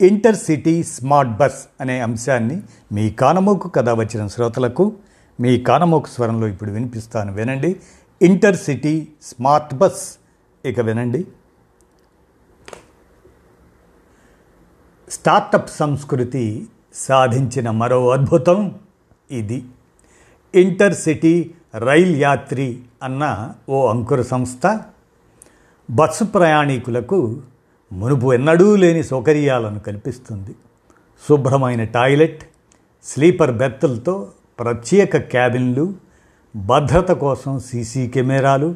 Inter city smart bus అనే అంశాన్ని మీ కానమోకు కథ వచ్చిన శ్రోతలకు మీ కానమోకు స్వరంలో ఇప్పుడు వినిపిస్తాను వినండి. Intercity smart bus. ఇక వినండి. స్టార్టప్ సంస్కృతి సాధించిన మరో అద్భుతం ఇది. ఇంటర్ సిటీ రైల్ యాత్రి అన్న ఓ అంకుర సంస్థ బస్సు ప్రయాణికులకు మునుపు ఎన్నడూ లేని సౌకర్యాలను కల్పిస్తుంది. శుభ్రమైన టాయిలెట్ స్లీపర్ బెర్తులతో ప్రత్యేక క్యాబిన్లు భద్రత కోసం సీసీ కెమెరాలు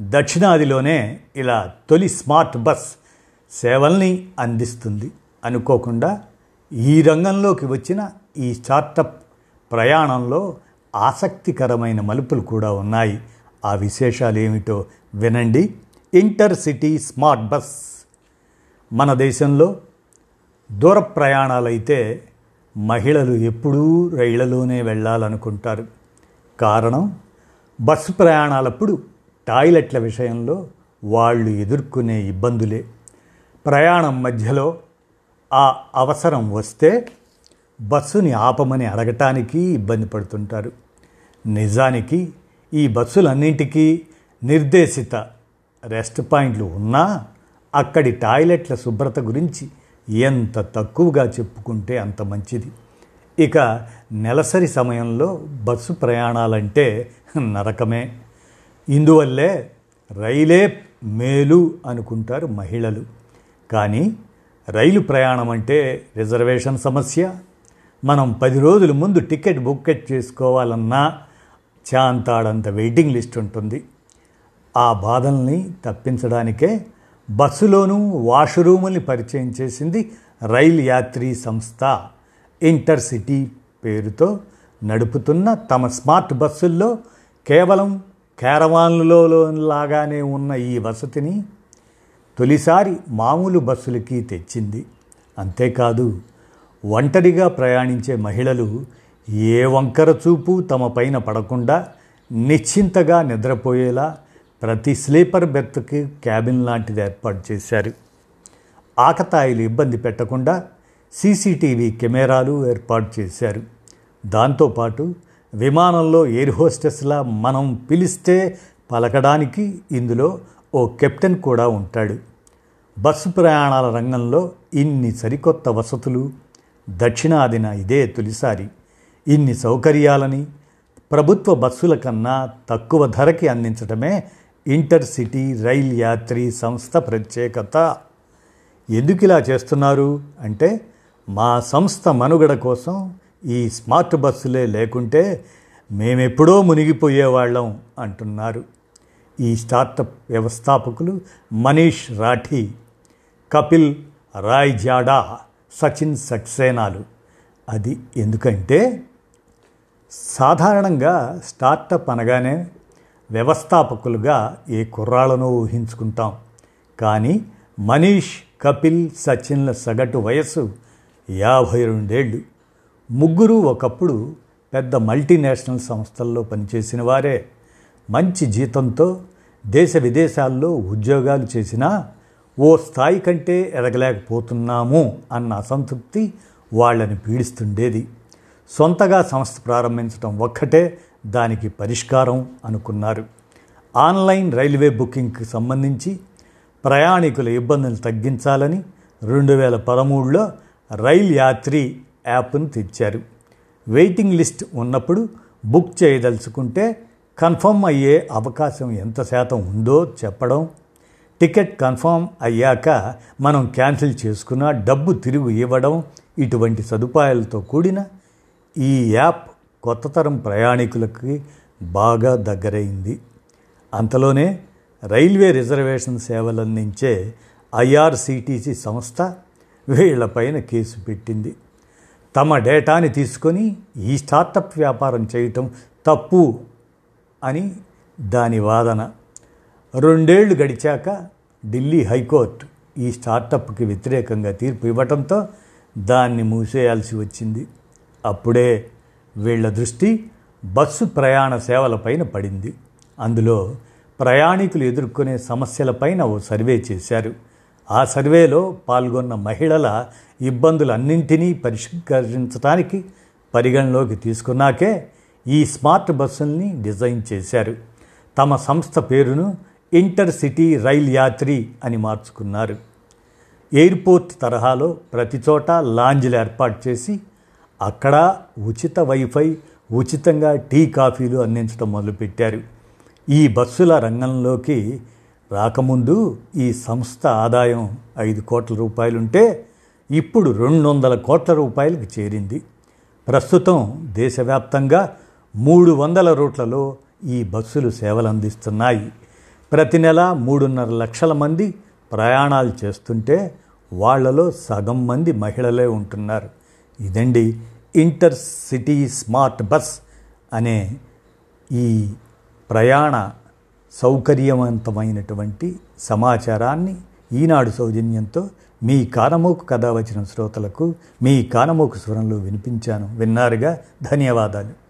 దక్షిణాదిలోనే ఇలా తొలి స్మార్ట్ బస్ సేవల్ని అందిస్తుంది. అనుకోకుండా ఈ రంగంలోకి వచ్చిన ఈ స్టార్టప్ ప్రయాణంలో ఆసక్తికరమైన మలుపులు కూడా ఉన్నాయి. ఆ విశేషాలు ఏమిటో వినండి. Intercity smart bus. మన దేశంలో దూర ప్రయాణాలైతే మహిళలు ఎప్పుడూ రైళ్ళలోనే వెళ్ళాలనుకుంటారు. కారణం బస్సు ప్రయాణాలప్పుడు టాయిలెట్ల విషయంలో వాళ్ళు ఎదుర్కొనే ఇబ్బందులే. ప్రయాణం మధ్యలో ఆ అవసరం వస్తే బస్సుని ఆపమని అడగటానికి ఇబ్బంది పడుతుంటారు. నిజానికి ఈ బస్సులన్నింటికీ నిర్దేశిత రెస్ట్ పాయింట్లు ఉన్నా అక్కడి టాయిలెట్ల శుభ్రత గురించి ఎంత తక్కువగా చెప్పుకుంటే అంత మంచిది. ఇక నెలసరి సమయంలో బస్సు ప్రయాణాలంటే నరకమే. ఇందువల్లే రైలే మేలు అనుకుంటారు మహిళలు. కానీ రైలు ప్రయాణం అంటే రిజర్వేషన్ సమస్య. మనం పది రోజుల ముందు టికెట్ బుక్కెట్ చేసుకోవాలన్నా చాంతాడంత వెయిటింగ్ లిస్ట్ ఉంటుంది. ఆ బాధల్ని తప్పించడానికే బస్సులోనూ వాష్రూముల్ని పరిచయం చేసింది రైల్ యాత్రి సంస్థ. ఇంటర్సిటీ పేరుతో నడుపుతున్న తమ స్మార్ట్ బస్సుల్లో కేవలం క్యారవాన్లలో లాగానే ఉన్న ఈ వసతిని తొలిసారి మామూలు బస్సులకి తెచ్చింది. అంతేకాదు ఒంటరిగా ప్రయాణించే మహిళలు ఏ వంకర చూపు తమ పైన పడకుండా నిశ్చింతగా నిద్రపోయేలా ప్రతి స్లీపర్ బెర్త్కి క్యాబిన్ లాంటిది ఏర్పాటు చేశారు. ఆకతాయిలు ఇబ్బంది పెట్టకుండా సీసీటీవీ కెమెరాలు ఏర్పాటు చేశారు. దాంతోపాటు విమానంలో ఎయిర్ హోస్టెస్లా మనం పిలిస్తే పలకడానికి ఇందులో ఓ కెప్టెన్ కూడా ఉంటాడు. బస్సు ప్రయాణాల రంగంలో ఇన్ని సరికొత్త వసతులు దక్షిణాదిన ఇదే తొలిసారి. ఇన్ని సౌకర్యాలని ప్రభుత్వ బస్సుల కన్నా తక్కువ ధరకి అందించడమే ఇంటర్సిటీ రైల్ యాత్రి సంస్థ ప్రత్యేకత. ఎందుకు ఇలా చేస్తున్నారు? అంటే మా సంస్థ మనుగడ కోసం ఈ స్మార్ట్ బస్సులే లేకుంటే మేమెప్పుడో మునిగిపోయేవాళ్ళం అంటున్నారు. ఈ స్టార్టప్ వ్యవస్థాపకులు మనీష్ రాఠీ కపిల్ రాయ్ జాడా సచిన్ సక్సేనాలు. అది ఎందుకంటే సాధారణంగా స్టార్టప్ అనగానే వ్యవస్థాపకులుగా ఏ కుర్రాళ్ళను ఊహించుకుంటాం. కానీ మనీష్ కపిల్ సచిన్ల సగటు వయస్సు యాభై రెండేళ్ళు ముగ్గురు ఒకప్పుడు పెద్ద మల్టీనేషనల్ సంస్థల్లో పనిచేసిన వారే. మంచి జీతంతో దేశ విదేశాల్లో ఉద్యోగాలు చేసినా ఓ స్థాయి కంటే ఎదగలేకపోతున్నాము అన్న అసంతృప్తి వాళ్ళని పీడిస్తుండేది. సొంతగా సంస్థ ప్రారంభించడం ఒక్కటే దానికి పరిష్కారం అనుకున్నారు. ఆన్లైన్ రైల్వే బుకింగ్కి సంబంధించి ప్రయాణికుల ఇబ్బందులు తగ్గించాలని రెండు వేల పదమూడులో రైల్ యాత్రి యాప్ను తెచ్చారు. వెయిటింగ్ లిస్ట్ ఉన్నప్పుడు బుక్ చేయదలుచుకుంటే కన్ఫర్మ్ అయ్యే అవకాశం ఎంత శాతం ఉందో చెప్పడం. టికెట్ కన్ఫర్మ్ అయ్యాక మనం క్యాన్సిల్ చేసుకున్న డబ్బు తిరిగి ఇవ్వడం ఇటువంటి సదుపాయాలతో కూడిన ఈ యాప్ కొత్త తరం ప్రయాణికులకి బాగా దగ్గరైంది. అంతలోనే రైల్వే రిజర్వేషన్ సేవలందించే ఐఆర్సిటీసీ సంస్థ వీళ్ళపైన కేసు పెట్టింది. తమ డేటాని తీసుకొని ఈ స్టార్టప్ వ్యాపారం చేయటం తప్పు అని దాని వాదన. రెండేళ్ళు గడిచాక ఢిల్లీ హైకోర్టు ఈ స్టార్టప్కి వ్యతిరేకంగా తీర్పు ఇవ్వటంతో దాన్ని మూసేయాల్సి వచ్చింది. అప్పుడే వీళ్ళ దృష్టి బస్సు ప్రయాణ సేవలపైన పడింది. అందులో ప్రయాణికులు ఎదుర్కొనే సమస్యలపైన ఓ సర్వే చేశారు. ఆ సర్వేలో పాల్గొన్న మహిళల ఇబ్బందులన్నింటినీ పరిష్కరించడానికి పరిగణలోకి తీసుకున్నాకే ఈ స్మార్ట్ బస్సుల్ని డిజైన్ చేశారు. తమ సంస్థ పేరును ఇంటర్ సిటీ రైల్ యాత్రి అని మార్చుకున్నారు. ఎయిర్పోర్ట్ తరహాలో ప్రతి చోట లాంజ్లు ఏర్పాటు చేసి అక్కడ ఉచిత వైఫై ఉచితంగా టీ కాఫీలు అందించడం మొదలుపెట్టారు. ఈ బస్సుల రంగంలోకి రాకముందు ఈ సంస్థ ఆదాయం ఐదు కోట్ల రూపాయలుంటే ఇప్పుడు రెండు వందల కోట్ల రూపాయలకు చేరింది. ప్రస్తుతం దేశవ్యాప్తంగా మూడు వందల రూట్లలో ఈ బస్సులు సేవలు అందిస్తున్నాయి ప్రతి నెల మూడున్నర లక్షల మంది ప్రయాణాలు చేస్తుంటే వాళ్ళలో సగం మంది మహిళలే ఉంటున్నారు. ఇదండి ఇంటర్ సిటీ స్మార్ట్ బస్ అనే ఈ ప్రయాణ సౌకర్యవంతమైనటువంటి సమాచారాన్ని ఈనాడు సౌజన్యంతో మీ కానమోకు కథ వచ్చిన శ్రోతలకు మీ కానమోకు స్వరంలో వినిపించాను. విన్నారుగా? ధన్యవాదాలు.